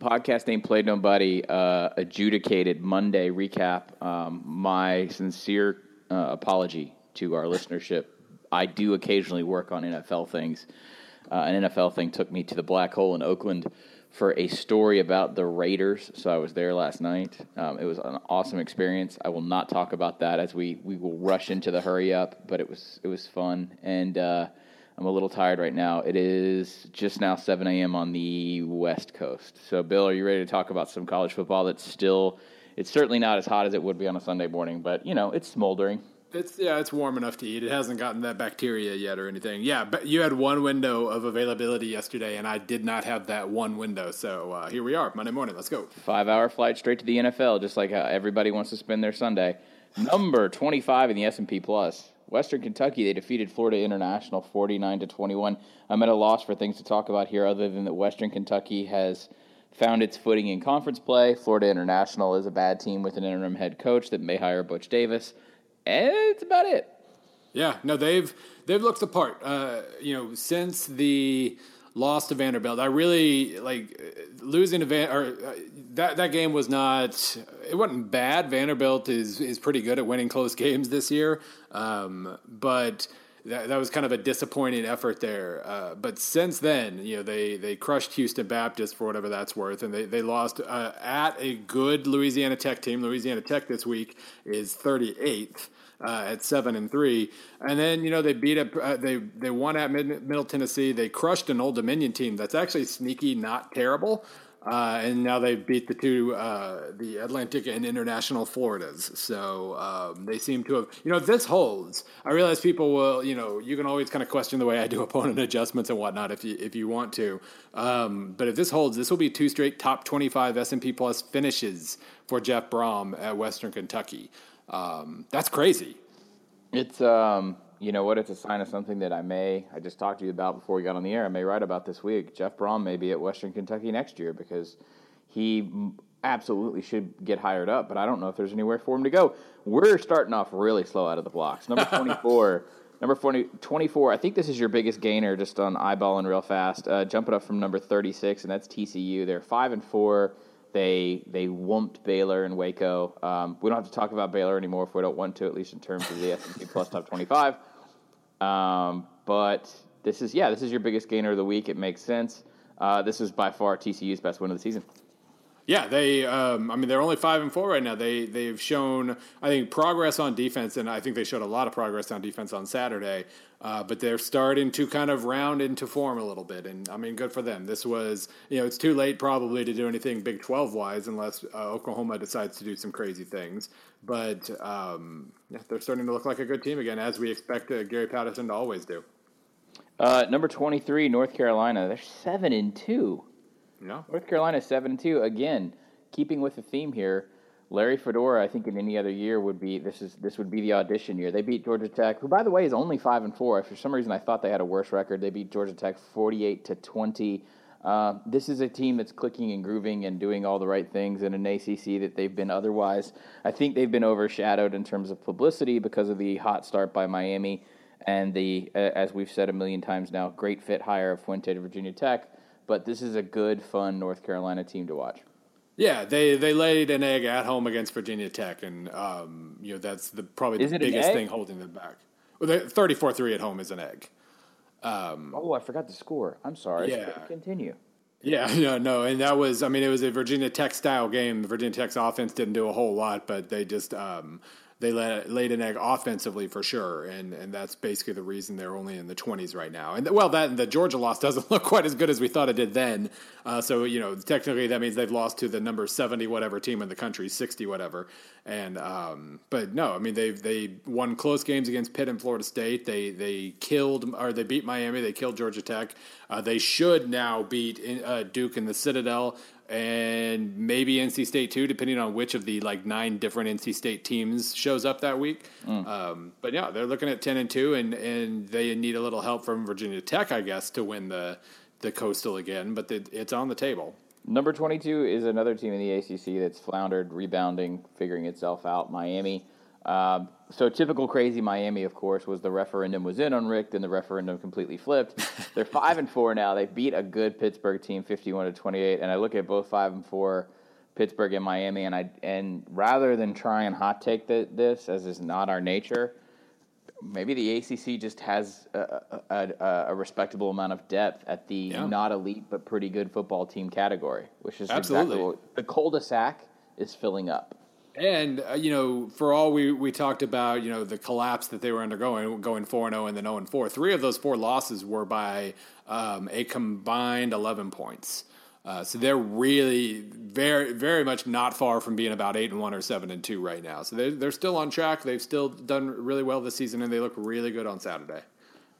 podcast name Played Nobody uh, adjudicated Monday recap. Um, my sincere uh, apology to our listenership. I do occasionally work on NFL things. Uh, an NFL thing took me to the black hole in Oakland for a story about the Raiders. So I was there last night. Um, it was an awesome experience. I will not talk about that as we, we will rush into the hurry up, but it was it was fun and uh, I'm a little tired right now. It is just now 7 a.m. on the West Coast. So Bill, are you ready to talk about some college football that's still? It's certainly not as hot as it would be on a Sunday morning, but you know it's smoldering. It's yeah, it's warm enough to eat. It hasn't gotten that bacteria yet or anything. Yeah, but you had one window of availability yesterday, and I did not have that one window. So uh, here we are, Monday morning. Let's go. Five hour flight straight to the NFL, just like how everybody wants to spend their Sunday. Number twenty five in the S and P Plus. Western Kentucky, they defeated Florida International 49 to 21. I'm at a loss for things to talk about here other than that Western Kentucky has found its footing in conference play. Florida International is a bad team with an interim head coach that may hire Butch Davis. And it's about it. Yeah, no, they've they've looked the part. Uh, you know, since the loss to Vanderbilt, I really like losing to Van. Or uh, that that game was not. It wasn't bad. Vanderbilt is is pretty good at winning close games this year, um, but. That, that was kind of a disappointing effort there, uh, but since then, you know they, they crushed Houston Baptist for whatever that's worth, and they they lost uh, at a good Louisiana Tech team. Louisiana Tech this week is 38th, uh, at seven and three, and then you know they beat up uh, they they won at Mid- Middle Tennessee. They crushed an Old Dominion team that's actually sneaky, not terrible. Uh, and now they beat the two, uh, the Atlantic and International Floridas. So um, they seem to have, you know, this holds, I realize people will, you know, you can always kind of question the way I do opponent adjustments and whatnot if you if you want to. Um, but if this holds, this will be two straight top twenty five S and P plus finishes for Jeff Brohm at Western Kentucky. Um, that's crazy. It's um, you know what? It's a sign of something that I may. I just talked to you about before we got on the air. I may write about this week. Jeff Brohm may be at Western Kentucky next year because he absolutely should get hired up, but I don't know if there's anywhere for him to go. We're starting off really slow out of the blocks. Number 24. number 40, 24, I think this is your biggest gainer just on eyeballing real fast. Uh, jumping up from number 36, and that's TCU. They're 5 and 4. They they wumped Baylor and Waco. Um, we don't have to talk about Baylor anymore if we don't want to, at least in terms of the S&P Plus Top 25. Um, but this is yeah, this is your biggest gainer of the week. It makes sense. Uh, this is by far TCU's best win of the season. Yeah, they. Um, I mean, they're only five and four right now. They they've shown, I think, progress on defense, and I think they showed a lot of progress on defense on Saturday. Uh, but they're starting to kind of round into form a little bit, and I mean, good for them. This was, you know, it's too late probably to do anything Big Twelve wise unless uh, Oklahoma decides to do some crazy things. But um, yeah, they're starting to look like a good team again, as we expect uh, Gary Patterson to always do. Uh, number twenty three, North Carolina. They're seven and two. No. North Carolina seven and two. Again, keeping with the theme here, Larry Fedora, I think in any other year would be this is this would be the audition year. They beat Georgia Tech, who by the way is only five and four. For some reason, I thought they had a worse record. They beat Georgia Tech forty eight to twenty. Uh, this is a team that's clicking and grooving and doing all the right things in an ACC that they've been otherwise. I think they've been overshadowed in terms of publicity because of the hot start by Miami and the, uh, as we've said a million times now, great fit hire of Fuente to Virginia Tech but this is a good, fun North Carolina team to watch. Yeah, they, they laid an egg at home against Virginia Tech, and um, you know that's the probably the biggest thing holding them back. Well, thirty four three at home is an egg. Um, oh, I forgot the score. I'm sorry. Yeah, continue. Yeah, no, no, and that was I mean it was a Virginia Tech style game. The Virginia Tech's offense didn't do a whole lot, but they just um, they let, laid an egg offensively for sure, and and that's basically the reason they're only in the twenties right now. And well, that the Georgia loss doesn't look quite as good as we thought it did then. Uh, so you know, technically that means they've lost to the number seventy whatever team in the country, sixty whatever. And um, but no, I mean they've they won close games against Pitt and Florida State. They they killed or they beat Miami. They killed Georgia Tech. Uh, they should now beat uh, Duke in the Citadel and maybe NC State too, depending on which of the like nine different NC State teams shows up that week. Mm. Um, but yeah, they're looking at ten and two, and and they need a little help from Virginia Tech, I guess, to win the the Coastal again. But the, it's on the table. Number twenty two is another team in the ACC that's floundered, rebounding, figuring itself out. Miami. Um, so typical crazy Miami, of course, was the referendum was in on Rick, then the referendum completely flipped. They're five and four now. They beat a good Pittsburgh team, fifty-one to twenty-eight. And I look at both five and four, Pittsburgh and Miami, and I and rather than try and hot take the, this, as is not our nature, maybe the ACC just has a, a, a respectable amount of depth at the yeah. not elite but pretty good football team category, which is absolutely exactly what, the cul-de-sac is filling up. And uh, you know, for all we, we talked about, you know, the collapse that they were undergoing, going four and zero and then zero and four. Three of those four losses were by um, a combined eleven points. Uh, so they're really very very much not far from being about eight and one or seven and two right now. So they're they're still on track. They've still done really well this season, and they look really good on Saturday.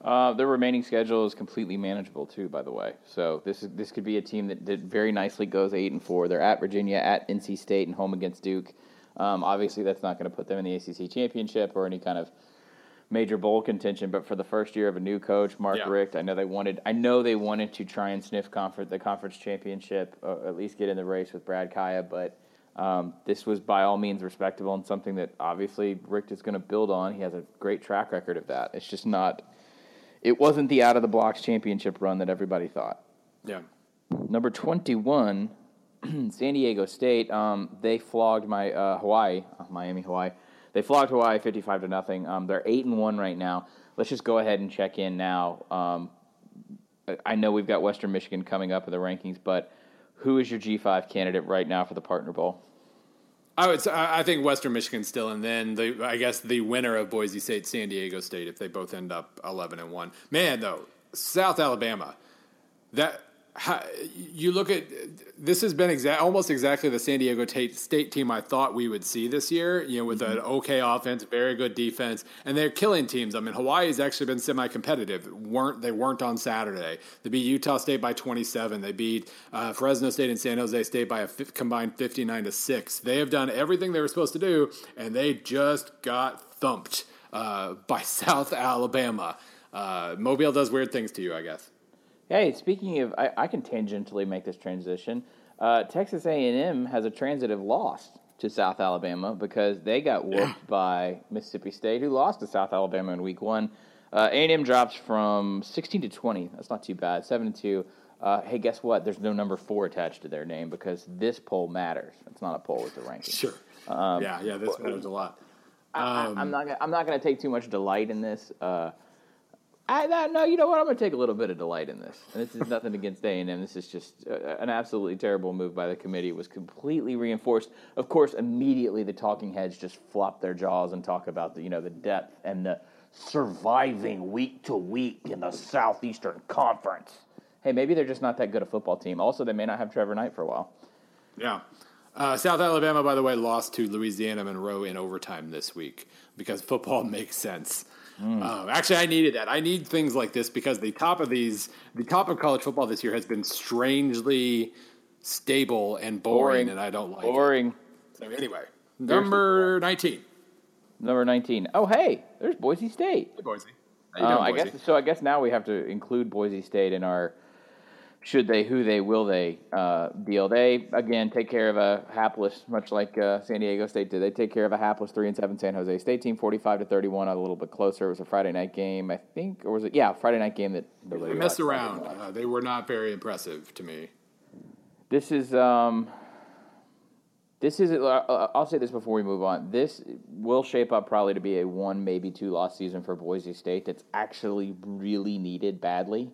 Uh, their remaining schedule is completely manageable too, by the way. So this is this could be a team that did very nicely goes eight and four. They're at Virginia, at NC State, and home against Duke. Um, obviously, that's not going to put them in the ACC championship or any kind of major bowl contention. But for the first year of a new coach, Mark yeah. Richt, I know they wanted. I know they wanted to try and sniff conference, the conference championship, or at least get in the race with Brad Kaaya. But um, this was by all means respectable and something that obviously Richt is going to build on. He has a great track record of that. It's just not. It wasn't the out of the blocks championship run that everybody thought. Yeah. Number twenty-one San Diego State, um, they flogged my uh, Hawaii, uh, Miami, Hawaii. They flogged Hawaii fifty-five to nothing. Um, they're eight and one right now. Let's just go ahead and check in now. Um, I know we've got Western Michigan coming up in the rankings, but who is your G five candidate right now for the Partner Bowl? I would. I think Western Michigan still, and then the I guess the winner of Boise State, San Diego State, if they both end up eleven and one. Man, though, South Alabama, that how, you look at this has been exa- almost exactly the San Diego State team I thought we would see this year. You know, with mm-hmm. an okay offense, very good defense, and they're killing teams. I mean, Hawaii has actually been semi-competitive. weren't They weren't on Saturday. They beat Utah State by 27. They beat uh, Fresno State and San Jose State by a f- combined 59 to six. They have done everything they were supposed to do, and they just got thumped uh, by South Alabama. Uh, Mobile does weird things to you, I guess. Hey, speaking of, I, I can tangentially make this transition. Uh, Texas A&M has a transitive loss to South Alabama because they got whooped by Mississippi State, who lost to South Alabama in Week One. Uh, A&M drops from 16 to 20. That's not too bad. Seven to two. Uh, hey, guess what? There's no number four attached to their name because this poll matters. It's not a poll; it's a ranking. Sure. Um, yeah, yeah, this matters a lot. Um, I, am not. Gonna, I'm not going to take too much delight in this. Uh, I, no, you know what? I'm going to take a little bit of delight in this. And this is nothing against A and M. This is just uh, an absolutely terrible move by the committee. It was completely reinforced. Of course, immediately the talking heads just flop their jaws and talk about the you know the depth and the surviving week to week in the Southeastern Conference. Hey, maybe they're just not that good a football team. Also, they may not have Trevor Knight for a while. Yeah. Uh, South Alabama, by the way, lost to Louisiana Monroe in overtime this week because football makes sense. Mm. Um, actually, I needed that. I need things like this because the top of these, the top of college football this year has been strangely stable and boring, boring. and I don't like boring. It. So anyway, number nineteen. Number nineteen. Oh, hey, there's Boise State. Hey, Boise. Uh, I guess so. I guess now we have to include Boise State in our should they, who they, will they uh, deal. They again take care of a hapless, much like uh, San Diego State did. They take care of a hapless three and seven San Jose State team, forty-five to thirty-one, a little bit closer. It was a Friday night game, I think, or was it? Yeah, Friday night game that they messed around. Uh, they were not very impressive to me. This is. Um, this is. Uh, uh, I'll say this before we move on. This will shape up probably to be a one, maybe two loss season for Boise State. That's actually really needed badly.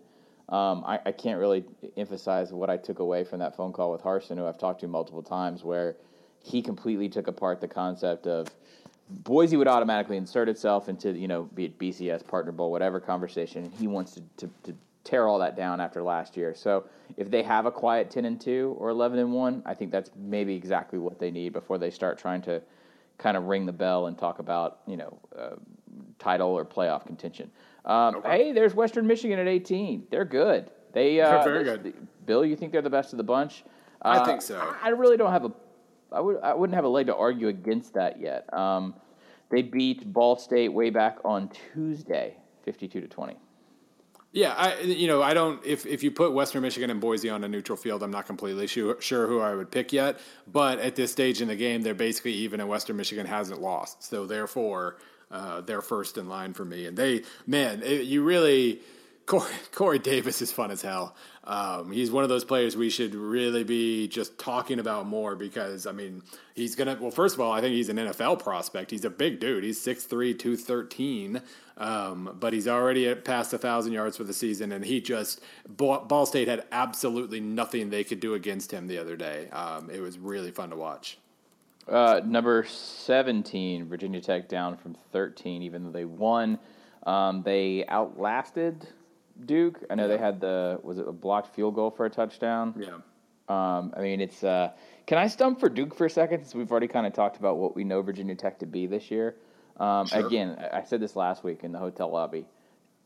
Um, I, I, can't really emphasize what I took away from that phone call with Harsin, who I've talked to multiple times, where he completely took apart the concept of Boise would automatically insert itself into, you know, be it BCS, Partner Bowl, whatever conversation. He wants to, to, to tear all that down after last year. So if they have a quiet 10 and 2 or 11 and 1, I think that's maybe exactly what they need before they start trying to kind of ring the bell and talk about, you know, uh, title or playoff contention. Um, okay. Hey, there's Western Michigan at 18. They're good. They uh, they're very good. Bill, you think they're the best of the bunch? Uh, I think so. I really don't have a. I would. I wouldn't have a leg to argue against that yet. Um, they beat Ball State way back on Tuesday, 52 to 20. Yeah, I you know I don't if if you put Western Michigan and Boise on a neutral field, I'm not completely sure, sure who I would pick yet. But at this stage in the game, they're basically even, and Western Michigan hasn't lost, so therefore uh, they're first in line for me. And they, man, it, you really Corey, Corey, Davis is fun as hell. Um, he's one of those players we should really be just talking about more because, I mean, he's going to, well, first of all, I think he's an NFL prospect. He's a big dude. He's 6'3, 213, um, but he's already at past 1,000 yards for the season, and he just, Ball State had absolutely nothing they could do against him the other day. Um, it was really fun to watch. Uh, number 17, Virginia Tech down from 13, even though they won. Um, they outlasted Duke. I know yeah. they had the was it a blocked field goal for a touchdown. Yeah. Um, I mean, it's. Uh, can I stump for Duke for a second? Since we've already kind of talked about what we know Virginia Tech to be this year. Um, sure. Again, I said this last week in the hotel lobby.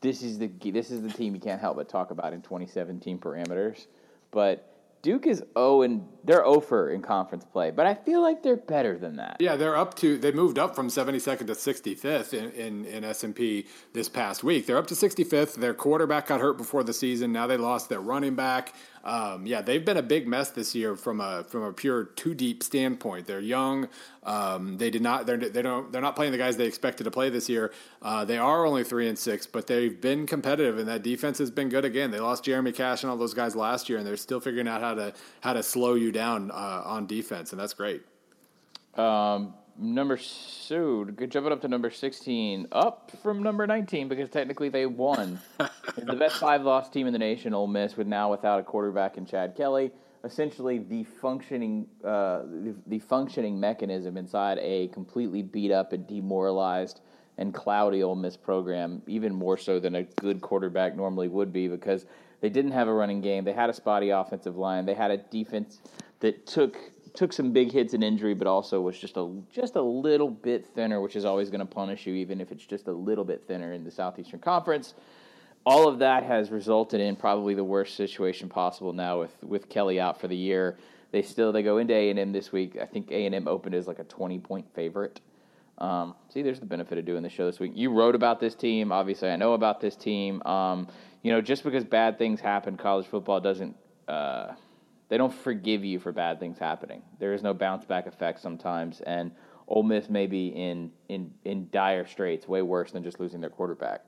This is the this is the team you can't help but talk about in 2017 parameters. But Duke is 0 and they're 0 for in conference play, but I feel like they're better than that. Yeah, they're up to they moved up from 72nd to 65th in in, in S&P this past week. They're up to 65th. Their quarterback got hurt before the season. Now they lost their running back. Um, yeah, they've been a big mess this year from a from a pure two deep standpoint. They're young. Um, they did not. They're they don't. They're not playing the guys they expected to play this year. Uh, they are only three and six, but they've been competitive, and that defense has been good again. They lost Jeremy Cash and all those guys last year, and they're still figuring out how to how to slow you down uh, on defense, and that's great. Um, number so good jumping up to number 16 up from number 19 because technically they won. The best five loss team in the nation Ole Miss with now without a quarterback in Chad Kelly. Essentially the functioning uh, the, the, functioning mechanism inside a completely beat up and demoralized and cloudy Ole Miss program even more so than a good quarterback normally would be because they didn't have a running game. They had a spotty offensive line. They had a defense that took took some big hits and injury, but also was just a just a little bit thinner, which is always going to punish you, even if it's just a little bit thinner in the Southeastern Conference. All of that has resulted in probably the worst situation possible now with with Kelly out for the year. They still they go into A and M this week. I think A and M opened as like a twenty point favorite. Um, see, there's the benefit of doing the show this week. You wrote about this team. Obviously, I know about this team. Um, you know, just because bad things happen, college football doesn't. Uh, they don't forgive you for bad things happening. There is no bounce back effect sometimes, and Ole Miss may be in in in dire straits, way worse than just losing their quarterback.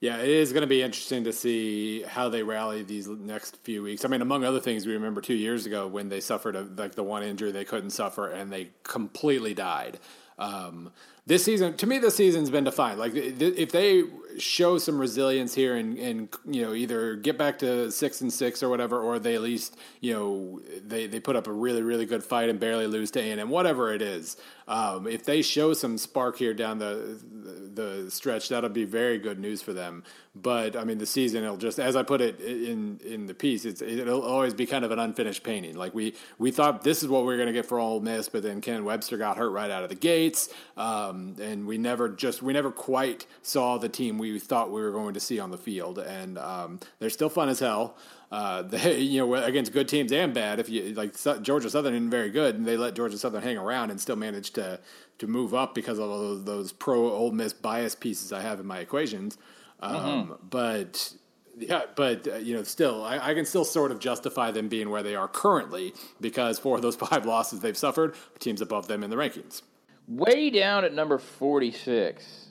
Yeah, it is going to be interesting to see how they rally these next few weeks. I mean, among other things, we remember two years ago when they suffered a, like the one injury they couldn't suffer and they completely died. Um, this season, to me, this season's been defined. Like if they show some resilience here and, and you know either get back to six and six or whatever, or they at least you know they, they put up a really really good fight and barely lose to A and M, whatever it is. Um, if they show some spark here down the, the, the stretch, that'll be very good news for them. But I mean, the season it'll just as I put it in in the piece, it's it'll always be kind of an unfinished painting. Like we we thought this is what we are going to get for Ole Miss, but then Ken Webster got hurt right out of the gates. Um, um, and we never just we never quite saw the team we thought we were going to see on the field, and um, they're still fun as hell. Uh, they, you know, against good teams and bad. If you like Georgia Southern, isn't very good, and they let Georgia Southern hang around and still managed to to move up because of those, those pro Ole Miss bias pieces I have in my equations. Um, mm-hmm. But yeah, but uh, you know, still, I, I, can still sort of justify them being where they are currently because for those five losses they've suffered, teams above them in the rankings. Way down at number 46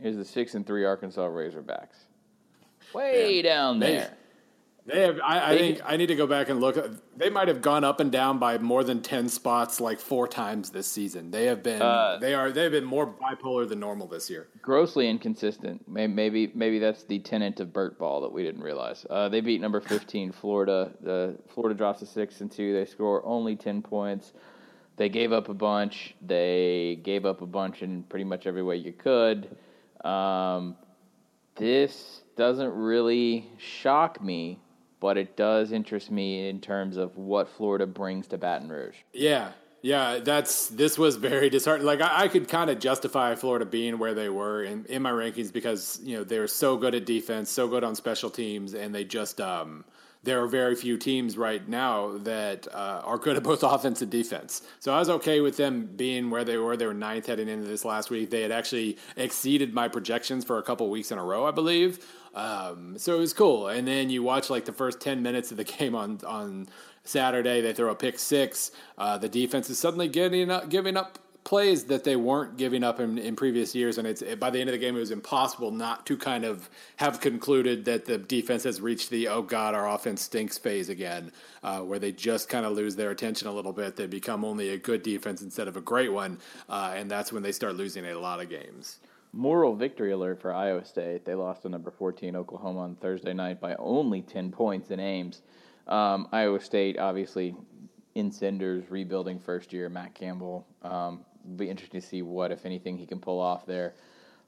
is the 6 and 3 Arkansas Razorbacks. Way yeah. down there. They, they have, I, I think I need to go back and look. They might have gone up and down by more than ten spots, like four times this season. They have been, uh, they are, they have been more bipolar than normal this year. Grossly inconsistent. Maybe, maybe that's the tenant of Bert Ball that we didn't realize. Uh, they beat number fifteen, Florida. The Florida drops to six and two. They score only ten points. They gave up a bunch. They gave up a bunch in pretty much every way you could. Um, this doesn't really shock me, but it does interest me in terms of what Florida brings to Baton Rouge. Yeah, yeah, that's this was very disheartening. Like I, I could kind of justify Florida being where they were in, in my rankings because you know they were so good at defense, so good on special teams, and they just um, there are very few teams right now that uh, are good at both offense and defense. So I was okay with them being where they were. They were ninth heading into this last week. They had actually exceeded my projections for a couple weeks in a row, I believe. Um, so it was cool. And then you watch like the first ten minutes of the game on on Saturday. They throw a pick six. Uh, the defense is suddenly getting up, giving up plays that they weren't giving up in, in previous years, and it's by the end of the game, it was impossible not to kind of have concluded that the defense has reached the oh god, our offense stinks phase again, uh, where they just kind of lose their attention a little bit. They become only a good defense instead of a great one, uh, and that's when they start losing a lot of games. Moral victory alert for Iowa State. They lost to number 14 Oklahoma on Thursday night by only 10 points in Ames. Um, Iowa State, obviously, in cinders, rebuilding first year. Matt Campbell um, be interesting to see what, if anything, he can pull off there.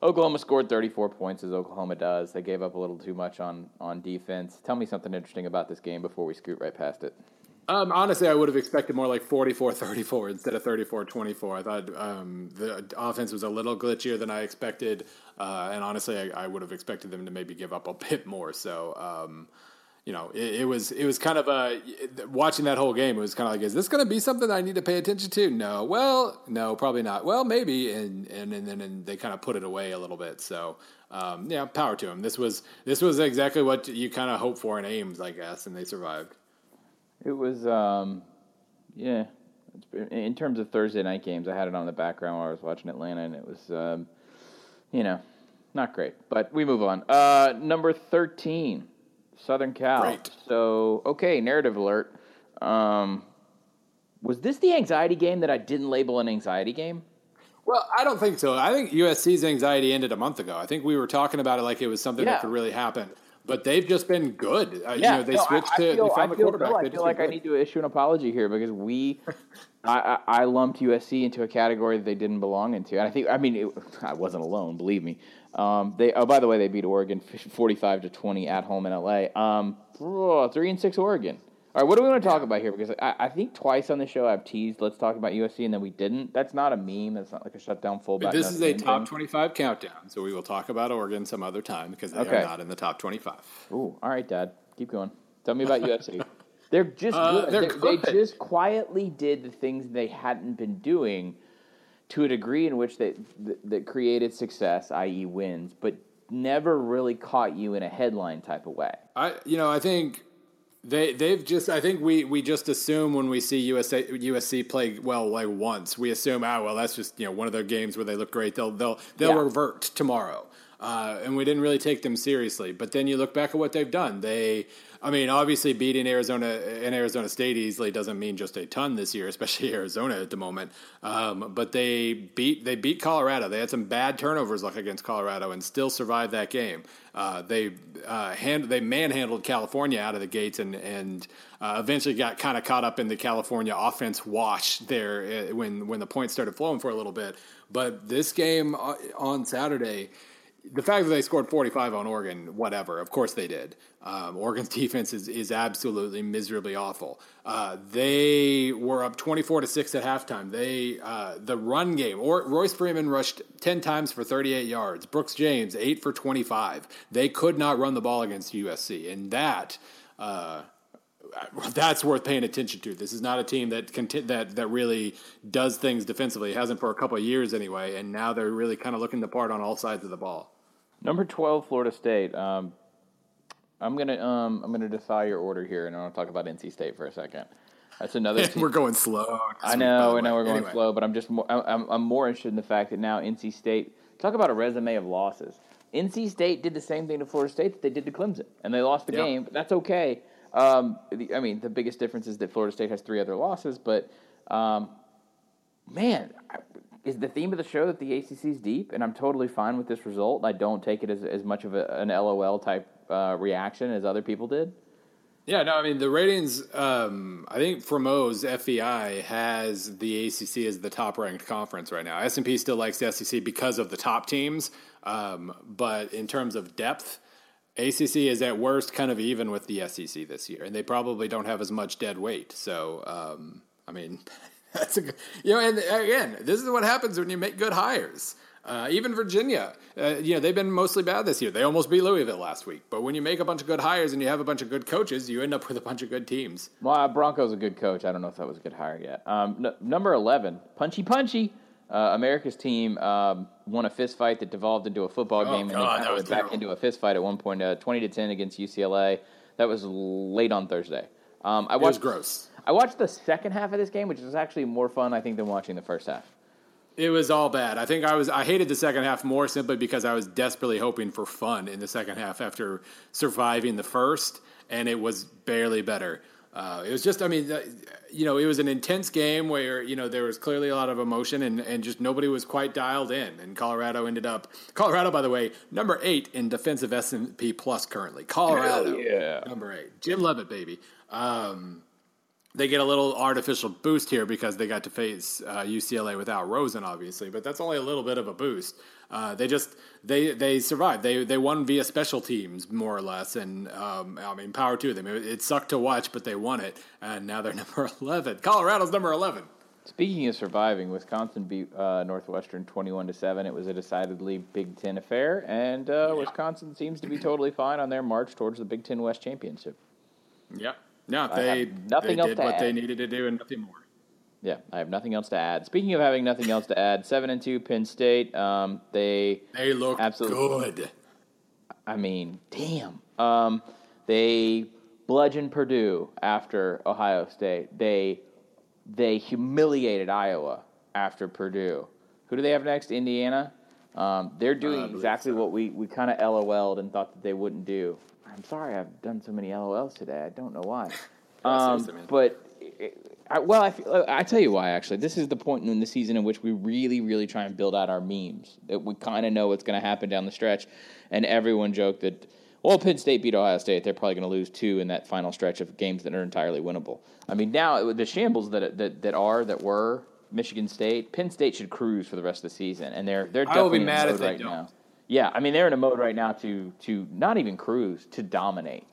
Oklahoma scored 34 points as Oklahoma does. They gave up a little too much on, on defense. Tell me something interesting about this game before we scoot right past it. Um, honestly, I would have expected more like 44 34 instead of 34 24. I thought um, the offense was a little glitchier than I expected. Uh, and honestly, I, I, would have expected them to maybe give up a bit more. So, um, you know, it, it, was it was kind of a watching that whole game. It was kind of like, is this going to be something I need to pay attention to? No, well, no, probably not. Well, maybe, and and and then they kind of put it away a little bit. So, um, yeah, power to them. This was this was exactly what you kind of hope for in Ames, I guess, and they survived. It was, um, yeah. In terms of Thursday night games, I had it on the background while I was watching Atlanta, and it was, um, you know, not great. But we move on. Uh, number thirteen. Southern Cal. Great. So, okay, narrative alert. Um, was this the anxiety game that I didn't label an anxiety game? Well, I don't think so. I think USC's anxiety ended a month ago. I think we were talking about it like it was something yeah. that could really happen. But they've just been good. Uh, yeah, you know, they no, switched I, I to feel, they found I feel, quarterback. I feel like I need to issue an apology here because we, I, I, lumped USC into a category that they didn't belong into, and I think I mean it, I wasn't alone. Believe me. Um, they oh by the way they beat Oregon forty five to twenty at home in LA. Um, oh, three and six Oregon. All right, what do we want to talk about here? Because I, I, think twice on the show I've teased let's talk about USC and then we didn't. That's not a meme. That's not like a shutdown fullback. But this is a top twenty five countdown, so we will talk about Oregon some other time because they okay. are not in the top twenty five. Ooh, all right, Dad, keep going. Tell me about USC. They're just uh. They're good. They just quietly did the things they hadn't been doing to a degree in which they that created success, i.e., wins, but never really caught you in a headline type of way. I, you know, I think they they've just I think we we just assume when we see USA USC play well like once we assume ah well that's just you know one of their games where they look great they'll they'll they'll yeah. revert tomorrow uh, and we didn't really take them seriously but then you look back at what they've done they I mean, obviously beating Arizona and Arizona State easily doesn't mean just a ton this year, especially Arizona at the moment. Um, but they beat they beat Colorado. They had some bad turnovers luck against Colorado and still survived that game. Uh, they uh, hand, they manhandled California out of the gates and and uh, eventually got kind of caught up in the California offense wash there uh, when when the points started flowing for a little bit. But this game uh, on Saturday the fact that they scored 45 on Oregon, whatever, of course they did. Um, Oregon's defense is, is absolutely miserably awful. Uh, they were up 24 to 6 at halftime. They uh, The run game, or, Royce Freeman rushed 10 times for 38 yards. Brooks James, 8 for 25. They could not run the ball against USC. And that. Uh, that's worth paying attention to. This is not a team that conti- that that really does things defensively. It hasn't for a couple of years anyway, and now they're really kind of looking the part on all sides of the ball. Number twelve, Florida State. Um, I'm gonna um, I'm gonna defy your order here, and I want to talk about NC State for a second. That's another. team. we're going slow. I know, I know, we're going anyway. slow, but I'm just more, I'm, I'm more interested in the fact that now NC State. Talk about a resume of losses. NC State did the same thing to Florida State that they did to Clemson, and they lost the yep. game. But that's okay. Um, the, I mean, the biggest difference is that Florida State has three other losses, but um, man, is the theme of the show that the ACC is deep, and I'm totally fine with this result. I don't take it as, as much of a, an LOL type uh, reaction as other people did. Yeah, no, I mean the ratings. Um, I think Fremeau's FEI has the ACC as the top ranked conference right now. S and P still likes the SEC because of the top teams, um, but in terms of depth, ACC is at worst kind of even with the SEC this year, and they probably don't have as much dead weight. So, um, I mean. That's a good, you know, and again, this is what happens when you make good hires. Uh, even Virginia, uh, you know, they've been mostly bad this year. They almost beat Louisville last week. But when you make a bunch of good hires and you have a bunch of good coaches, you end up with a bunch of good teams. Well, Bronco's a good coach. I don't know if that was a good hire yet. Um, number 11, Punchy Punchy. Uh, America's team um, won a fist fight that devolved into a football Oh, game, God, and was back into a fist fight at one point, uh, twenty to ten against UCLA. That was late on Thursday. Um, I It was watched. gross. I watched the second half of this game, which was actually more fun, I think, than watching the first half. It was all bad. I think I was. I hated the second half more simply because I was desperately hoping for fun in the second half after surviving the first, and it was barely better. Uh, it was just. I mean, you know, it was an intense game where you know there was clearly a lot of emotion, and and just nobody was quite dialed in. And Colorado ended up. Colorado, by the way, number eight in defensive S and P plus currently. Colorado, yeah. number eight. Jim Leavitt, baby. Um, they get a little artificial boost here because they got to face uh, UCLA without Rosen, obviously, but that's only a little bit of a boost. Uh, they just they they survived. They they won via special teams more or less, and um, I mean power to them. It, it sucked to watch, but they won it, and now they're number eleven. Colorado's number eleven. Speaking of surviving, Wisconsin beat uh, Northwestern twenty-one to seven. It was a decidedly Big Ten affair, and uh, Wisconsin seems to be totally fine on their march towards the Big Ten West championship. Yeah, no, they nothing they else did what they needed to do and nothing more. Yeah, I have nothing else to add. Speaking of having nothing else to add, seven and two Penn State. Um, they, They look Absolutely. good. I mean, damn. Um, they bludgeoned Purdue after Ohio State. They they humiliated Iowa after Purdue. Who do they have next? Indiana. Um, they're doing believe exactly so. what we, we kind of LOL'd and thought that they wouldn't do. I'm sorry I've done so many LOLs today. I don't know why. Um, seriously, man. I, well, I, feel, I tell you why. Actually, this is the point in the season in which we really, really try and build out our memes. That we kind of know what's going to happen down the stretch, and everyone joked that. Well, Penn State beat Ohio State. They're probably going to lose two in that final stretch of games that are entirely winnable. I mean, now the shambles that that, that are that were Michigan State, Penn State should cruise for the rest of the season, and they're they're definitely in mad mode right don't. now. Yeah, I mean they're in a mode right now to to not even cruise to dominate.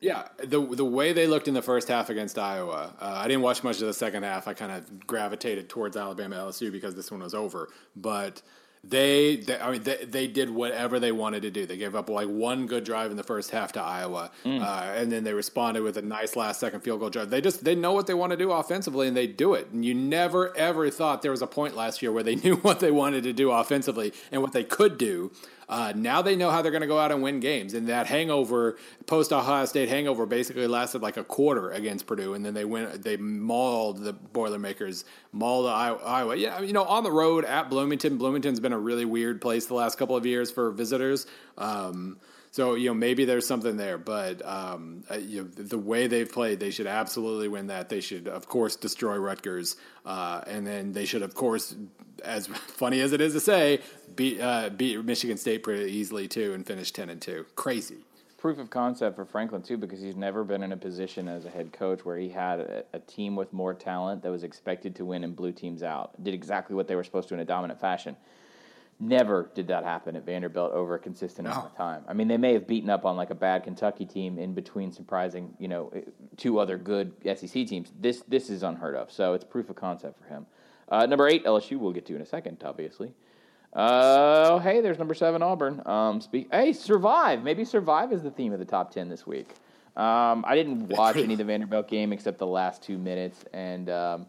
Yeah, the the way they looked in the first half against Iowa, uh, I didn't watch much of the second half. I kind of gravitated towards Alabama LSU because this one was over. But they, they I mean, they, they did whatever they wanted to do. They gave up like one good drive in the first half to Iowa, Mm. uh, and then they responded with a nice last second field goal drive. They just they know what they want to do offensively, and they do it. And you never ever thought there was a point last year where they knew what they wanted to do offensively and what they could do. Uh, now they know how they're going to go out and win games. And that hangover, post Ohio State hangover, basically lasted like a quarter against Purdue, and then they went, they mauled the Boilermakers, mauled Iowa. Yeah, you know, on the road at Bloomington. Bloomington's been a really weird place the last couple of years for visitors. Um, so you know maybe there's something there, but um, uh, you know the way they've played, they should absolutely win that. They should, of course, destroy Rutgers, uh, and then they should, of course, as funny as it is to say, beat uh, beat Michigan State pretty easily too, and finish ten and two. Crazy. proof of concept for Franklin too, because he's never been in a position as a head coach where he had a, a team with more talent that was expected to win and blew teams out. Did exactly what they were supposed to in a dominant fashion. Never did that happen at Vanderbilt over a consistent amount of time. I mean, they may have beaten up on like a bad Kentucky team in between surprising, you know, two other good SEC teams. This this is unheard of. So it's proof of concept for him. Uh, number eight, LSU. We'll get to in a second, obviously. Uh, hey, there's number seven Auburn. Um, speak. Hey, survive. Maybe survive is the theme of the top ten this week. Um, I didn't watch any of the Vanderbilt game except the last two minutes, and um,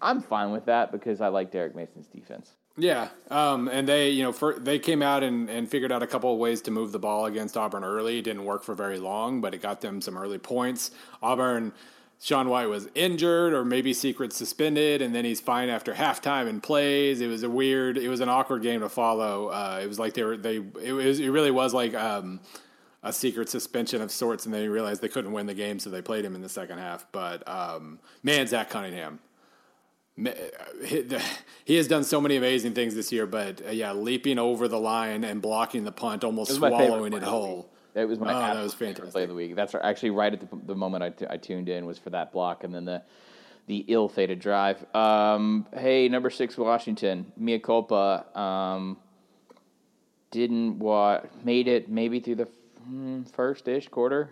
I'm fine with that because I like Derek Mason's defense. Yeah, um, and they, you know, for, they came out and, and figured out a couple of ways to move the ball against Auburn early. It didn't work for very long, but it got them some early points. Auburn, Sean White was injured or maybe secret suspended, and then he's fine after halftime and plays. It was a weird, it was an awkward game to follow. Uh, it was like they were they, it was it really was like. Um, a secret suspension of sorts, and they realized they couldn't win the game, so they played him in the second half. But um, man, Zach Cunningham, he he has done so many amazing things this year, but uh, yeah, leaping over the line and blocking the punt, almost was my favorite swallowing it whole. That was my Oh, that was fantastic. play of the week. That's actually right at the, the moment I, t- I tuned in was for that block, and then the the ill-fated drive. Um, hey, number six Washington, Mia culpa. Um, didn't what made it maybe through the mm, first ish quarter.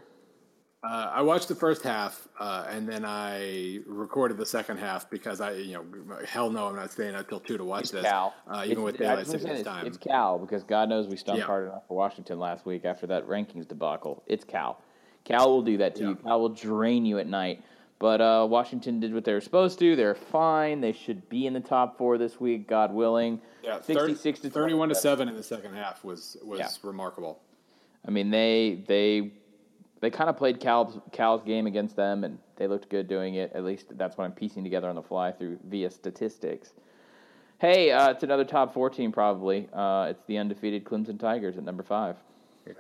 Uh, I watched the first half, uh, and then I recorded the second half because I, you know, hell no, I'm not staying up till two to watch It's this. Cal. Uh, even It's- with daylight was gonna say savings it's, time. It's Cal because God knows we stunk Yeah. hard enough for Washington last week after that rankings debacle. It's Cal. Cal will do that to you. Cal will drain you at night. But uh, Washington did what they were supposed to. They're fine. They should be in the top four this week, God willing. yeah, 66 to 31 to seven in the second half was was Yeah. remarkable. I mean, they they they kind of played Cal's Cal's game against them, and they looked good doing it. At least that's what I'm piecing together on the fly through via statistics. Hey, uh, it's another top four team probably. Uh, it's the undefeated Clemson Tigers at number five. Yeah.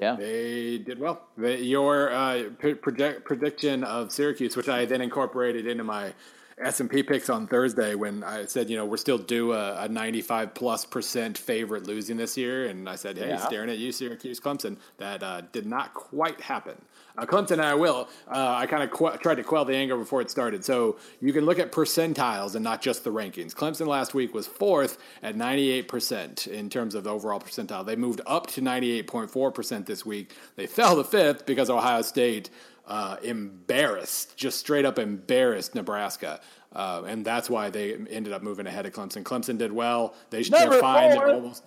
Yeah, They did well. They, your uh, project, prediction of Syracuse, which I then incorporated into my S and P picks on Thursday, when I said, you know, we're still due a, a ninety-five plus percent favorite losing this year, and I said, hey, Yeah. staring at you, Syracuse, Clemson. That uh, did not quite happen. Uh, Clemson, I will. Uh, I kind of qu- tried to quell the anger before it started. So you can look at percentiles and not just the rankings. Clemson last week was fourth at 98% in terms of the overall percentile. They moved up to 98.4% this week. They fell to fifth because Ohio State uh, embarrassed, just straight up embarrassed Nebraska. Uh, and that's why they ended up moving ahead of Clemson. Clemson did well. They, they're fine. They're almost,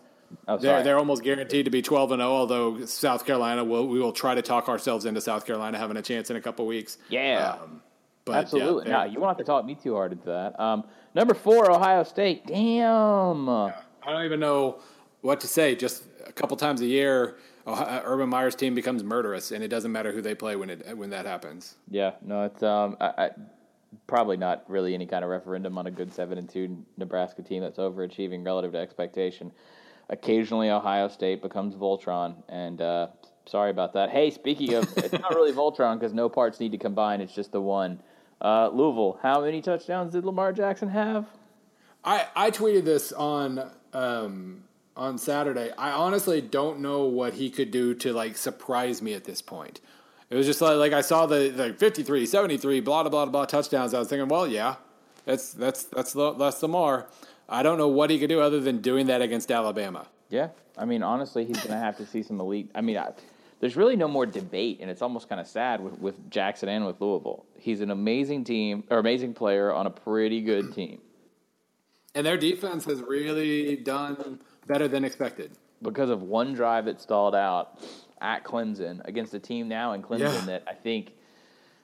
oh, they're, they're almost guaranteed to be 12 and 0, although South Carolina will we will try to talk ourselves into South Carolina having a chance in a couple weeks. yeah, Um, but absolutely. yeah, no, you won't have to talk me too hard into that. Um, number four, Ohio State. Damn. I don't even know what to say. Just a couple times a year, Ohio, Urban Meyer's team becomes murderous, and it doesn't matter who they play when it when that happens. Yeah, no, it's um, I, I, probably not really any kind of referendum on a good seven and two Nebraska team that's overachieving relative to expectation. Occasionally, Ohio State becomes Voltron, and uh, sorry about that. Hey, speaking of, it's not really Voltron because no parts need to combine; it's just the one. Uh, Louisville, how many touchdowns did Lamar Jackson have? I, I tweeted this on um, on Saturday. I honestly don't know what he could do to like surprise me at this point. It was just like, like I saw the like 53, 73, blah blah blah blah touchdowns. I was thinking, well, yeah, that's that's that's the- that's Lamar. I don't know what he could do other than doing that against Alabama. Yeah, I mean, honestly, he's going to have to see some elite. I mean, I, there's really no more debate, and it's almost kind of sad with, with Jackson and with Louisville. He's an amazing team or amazing player on a pretty good team. And their defense has really done better than expected. because of one drive that stalled out at Clemson against a team now in Clemson Yeah. that I think,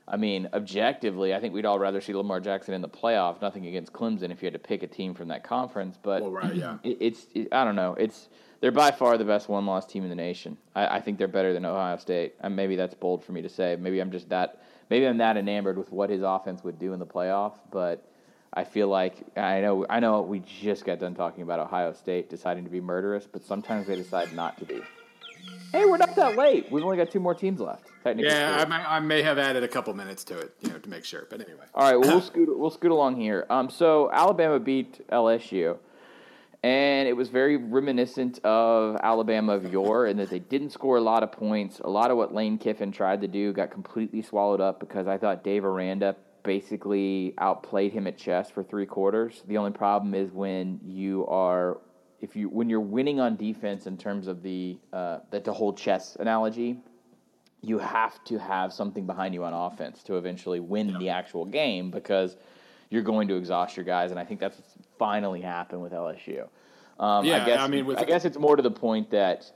I mean, objectively, I think we'd all rather see Lamar Jackson in the playoff. Nothing against Clemson if you had to pick a team from that conference, but Well, right, yeah. it, it's it, I don't know. It's they're by far the best one loss team in the nation. I, I think they're better than Ohio State. And maybe that's bold for me to say. Maybe I'm just that. Maybe I'm that enamored with what his offense would do in the playoff, but. I feel like I know I know we just got done talking about Ohio State deciding to be murderous, but sometimes they decide not to be. Hey, we're not that late. We've only got two more teams left. Technically. Yeah, I may, I may have added a couple minutes to it, you know, to make sure. But anyway, All right, well, we'll scoot we'll scoot along here. Um, so Alabama beat LSU, and it was very reminiscent of Alabama of yore in that they didn't score a lot of points. A lot of what Lane Kiffin tried to do got completely swallowed up because I thought Dave Aranda basically outplayed him at chess for three quarters. The only problem is when you are if you when you're winning on defense in terms of the uh, that the whole chess analogy, you have to have something behind you on offense to eventually win the actual game because you're going to exhaust your guys, and I think that's finally happened with LSU. Um, Yeah, I guess I mean, with- I guess it's more to the point that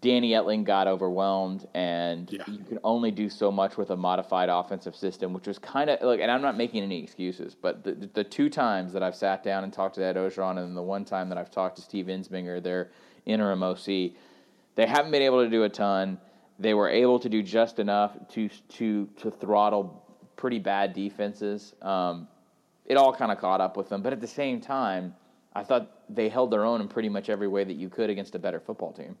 Danny Etling got overwhelmed, and Yeah. you can only do so much with a modified offensive system, which was kind of like. And I'm not making any excuses, but the, the two times that I've sat down and talked to Ed Orgeron, and the one time that I've talked to Steve Ensminger, their interim OC, they haven't been able to do a ton. They were able to do just enough to to to throttle pretty bad defenses. Um, it all kind of caught up with them, but at the same time, I thought they held their own in pretty much every way that you could against a better football team.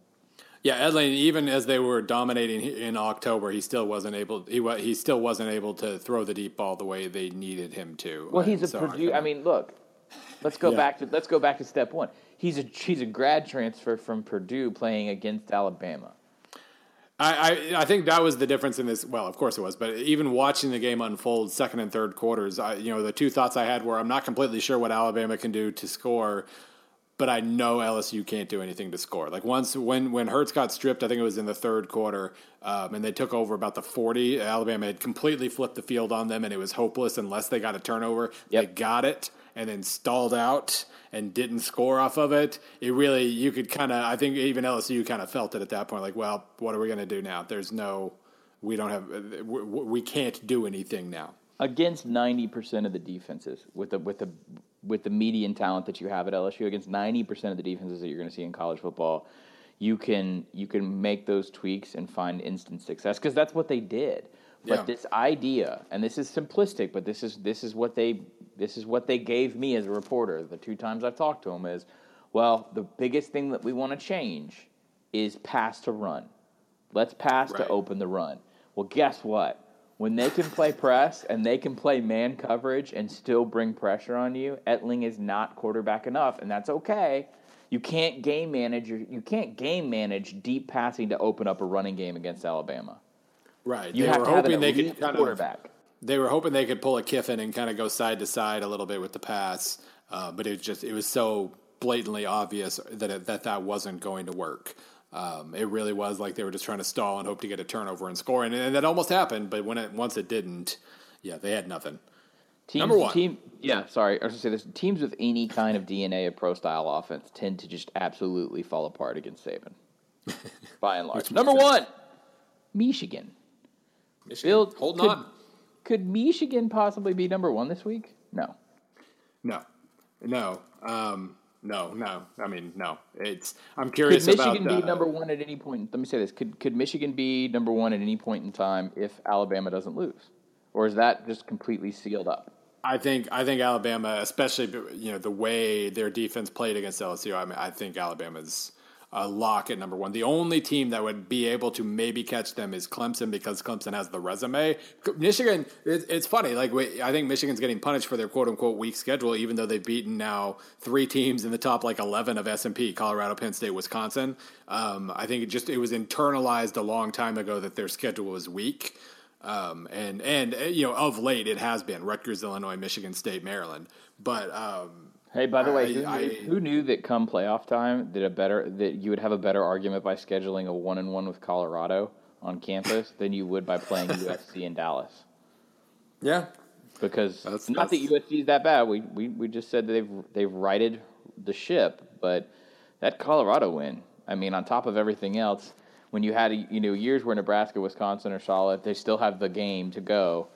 Yeah, Etling, even as they were dominating in October, he still wasn't able. He he still wasn't able to throw the deep ball the way they needed him to. Well, he's a so Purdue. I mean, look, let's go Yeah. back to let's go back to step one. He's a he's a grad transfer from Purdue playing against Alabama. I, I I think that was the difference in this. Well, of course it was, but even watching the game unfold, second and third quarters, I, you know, the two thoughts I had were I'm not completely sure what Alabama can do to score, but I know LSU can't do anything to score. Like once when when Hurts got stripped, I think it was in the third quarter, um, and they took over about the forty. Alabama had completely flipped the field on them, and it was hopeless unless they got a turnover. Yep. They got it and then stalled out and didn't score off of it. It really you could kind of I think even LSU kind of felt it at that point. Like, well, what are we going to do now? There's no, we don't have, we, we can't do anything now against ninety percent of the defenses with the with the with the median talent that you have at LSU against ninety percent of the defenses that you're going to see in college football, you can you can make those tweaks and find instant success because that's what they did. But Yeah. this idea, and this is simplistic, but this is this is what they this is what they gave me as a reporter. The two times I've talked to them is, well, the biggest thing that we want to change is pass to run. Let's pass Right. to open the run. Well, guess what? When they can play press and they can play man coverage and still bring pressure on you, Etling is not quarterback enough, and that's okay. You can't game manage your, you can't game manage deep passing to open up a running game against Alabama. Right. You they have were to have hoping an they could kind of quarterback. they were hoping they could pull a Kiffin and kind of go side to side a little bit with the pass, uh, but it was just it was so blatantly obvious that it, that that wasn't going to work. Um, it really was like they were just trying to stall and hope to get a turnover and score, and, and that almost happened. But when it once it didn't, yeah, they had nothing. Teams, Number one. Team, yeah, sorry. I was to say this. Teams with any kind of DNA of pro style offense tend to just absolutely fall apart against Saban, by and large. Number one, Michigan. Michigan, Bill, holding could, on. Could Michigan possibly be number one this week? No. No, no, um, no, no. I mean, no. It's I'm curious Could Michigan about be uh, number one at any point? Let me say this: Could could Michigan be number one at any point in time if Alabama doesn't lose, or is that just completely sealed up? I think I think Alabama, especially you know the way their defense played against LSU. I mean, I think Alabama's a lock at number one. The only team that would be able to maybe catch them is Clemson because Clemson has the resume. Michigan, it's funny. Like I think Michigan's getting punished for their quote unquote weak schedule, even though they've beaten now three teams in the top like eleven of S and P: Colorado, Penn State, Wisconsin. Um, I think it just it was internalized a long time ago that their schedule was weak. Um, and and you know of late it has been Rutgers, Illinois, Michigan State, Maryland. But um, Hey, by the way, who, I- knew, who knew that come playoff time that a better that you would have a better argument by scheduling a one and one with Colorado on campus than you would by playing USC in Dallas? yeah, Because That's- not that USC is that bad. We, we we just said that they've they've righted the ship, but that Colorado win. I mean, on top of everything else, when you had you know years where Nebraska, Wisconsin are solid, they still have the game to go.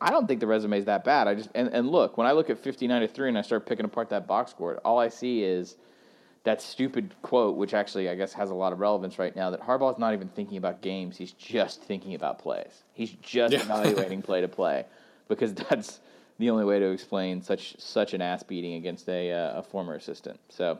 I don't think the resume is that bad. I just and, and look when I look at fifty nine to three and I start picking apart that box score, all I see is that stupid quote, which actually I guess has a lot of relevance right now. That Harbaugh's not even thinking about games; he's just thinking about plays. He's just Yeah. evaluating play to play because that's the only way to explain such such an ass beating against a uh, a former assistant. So.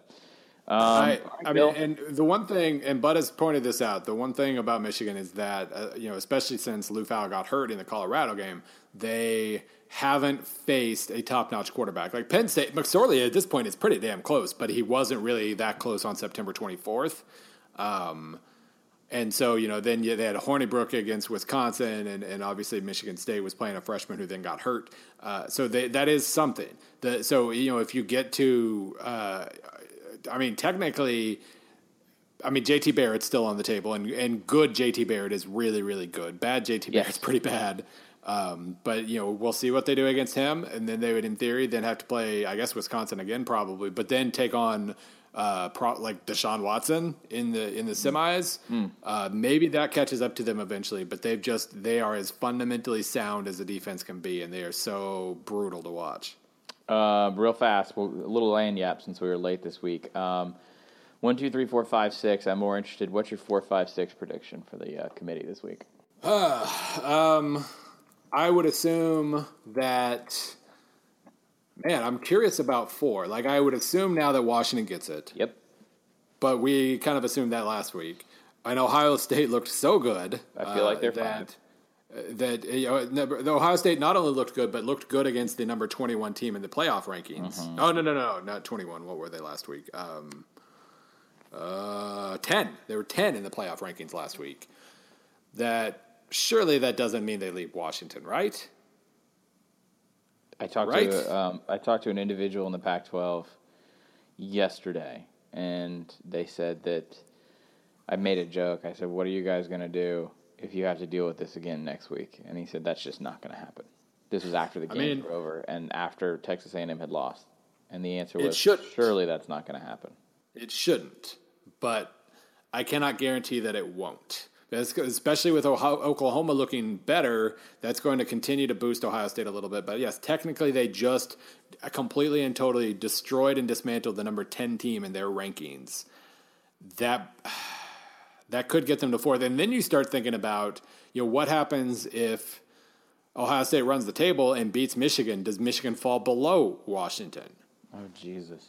Um, I, I mean, and the one thing, and Bud has pointed this out. The one thing about Michigan is that uh, you know, especially since Liufau got hurt in the Colorado game, they haven't faced a top-notch quarterback like Penn State. McSorley at this point is pretty damn close, but he wasn't really that close on September 24th. Um, and so, you know, then you, they had Hornibrook against Wisconsin, and, and obviously Michigan State was playing a freshman who then got hurt. Uh, so they, that is something. The, so, you know, if you get to, uh, I mean, technically, I mean, JT Barrett's still on the table, and, and good JT Barrett is really, really good. Bad JT Yes. Barrett's pretty bad. Um, but, you know, we'll see what they do against him, and then they would, in theory, then have to play, I guess, Wisconsin again, probably, but then take on uh, pro- like Deshaun Watson in the in the semis. Uh, maybe that catches up to them eventually, but they've just they are as fundamentally sound as a defense can be, and they are so brutal to watch. Uh, real fast, well, a little land yap since we were late this week. Um, one, two, three, four, five, six. I'm more interested. What's your four, five, six prediction for the uh, committee this week? I would assume that. Man, I'm curious about four. Like, I would assume now that Washington gets it, Yep. but we kind of assumed that last week. And Ohio State looked so good. I feel like they're uh, That you know, the Ohio State not only looked good, but looked good against the number 21 team in the playoff rankings. Mm-hmm. Oh, no, no, no, not 21. What were they last week? Um, uh, 10. They were 10 in the playoff rankings last week. That surely that doesn't mean they leave Washington, right? I talked Right. to um, I talked to an individual in the Pac-12. yesterday, and they said that I made a joke. I said, "What are you guys going to do if you have to deal with this again next week?" And he said, "That's just not going to happen." This was after the games mean- were over and after Texas A&M had lost, and the answer was, shouldn't. "Surely that's not going to happen." It shouldn't, but I cannot guarantee that it won't. That's, especially with Ohio, Oklahoma looking better, that's going to continue to boost Ohio State a little bit. But yes, technically, they just completely and totally destroyed and dismantled the number 10 team in their rankings. That that could get them to fourth. And then you start thinking about, you know, what happens if Ohio State runs the table and beats Michigan? Does Michigan fall below Washington? Oh Jesus!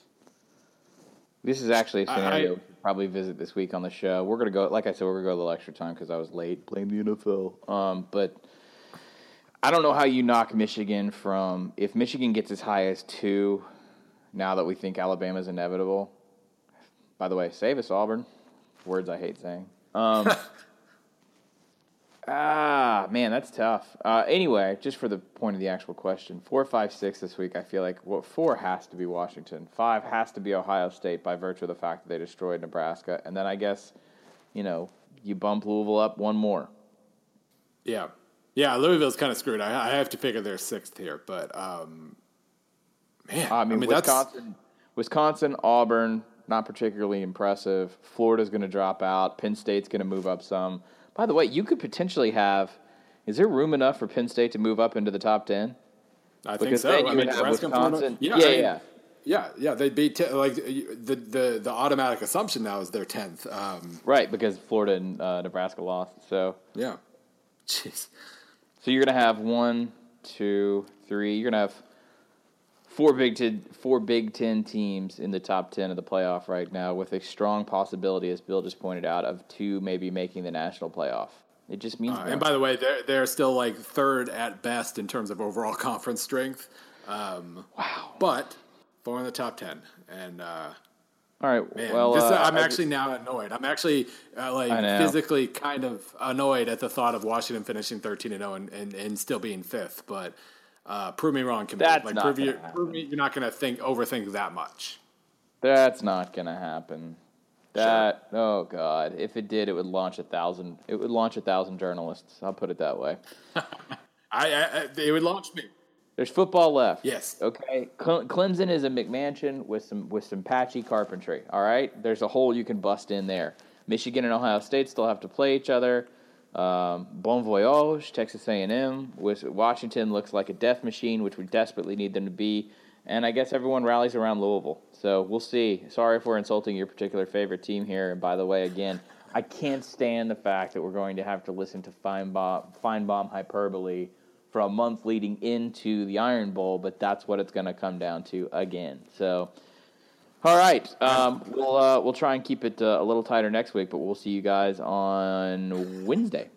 This is actually a scenario I- should probably visit this week on the show. We're gonna go, like I said, we're gonna go a little extra time because I was late. Blame the NFL. Um, but I don't know how you knock Michigan from if Michigan gets as high as two. Now that we think Alabama's inevitable. By the way, save us Auburn. Words I hate saying. Um, Ah, man, that's tough. Uh, anyway, just for the point of the actual question, four, five, six this week. I feel like what four has to be Washington. Five has to be Ohio State by virtue of the fact that they destroyed Nebraska, and then I guess, you know, you bump Louisville up one more. Yeah. Yeah, Louisville's kind of screwed. I, I have to figure they're sixth here, but um, man, I mean, that's Wisconsin, Wisconsin, Auburn, not particularly impressive. Florida's going to drop out. Penn State's going to move up some. By the way, you could potentially have. Is there room enough for Penn State to move up into the top ten? I think Because so. then I you mean, have Nebraska Wisconsin. Yeah, Yeah, I mean, yeah. yeah, yeah. They'd be t- like the the the automatic assumption now is they're tenth. Um, Right, because Florida and uh, Nebraska lost. So, yeah. Jeez. so you're gonna have one, two, three. You're gonna have four Big Ten, four Big Ten teams in the top ten of the playoff right now, with a strong possibility, as Bill just pointed out, of two maybe making the national playoff. It just means. Uh, and by the way, they're they're still like third at best in terms of overall conference strength. Um, wow. but four in the top ten, and uh, All right. Man, well, this, uh, I'm I- actually now annoyed. I'm actually uh, like physically kind of annoyed at the thought of Washington finishing 13 and 0 and, and, and still being fifth. But uh, prove me wrong, Committee. That's like not prove, you, prove me you're not going to think overthink that much. That's not gonna happen. That oh god, if it did, it would launch a thousand. It would launch a thousand journalists. I'll put it that way. I, I, I it would launch me. There's football left. Yes. Okay. Cle- Clemson is a McMansion with some with some patchy carpentry. All right. There's a hole you can bust in there. Michigan and Ohio State still have to play each other. Um, bon voyage, Texas A&M. Washington looks like a death machine, which we desperately need them to be. And I guess everyone rallies around Louisville. So we'll see. Sorry if we're insulting your particular favorite team here. And by the way, again, I can't stand the fact that we're going to have to listen to Finebaum hyperbole for a month leading into the Iron Bowl, but that's what it's going to come down to again. So, all right, um, we'll uh, we'll try and keep it uh, a little tighter next week, but we'll see you guys on Wednesday.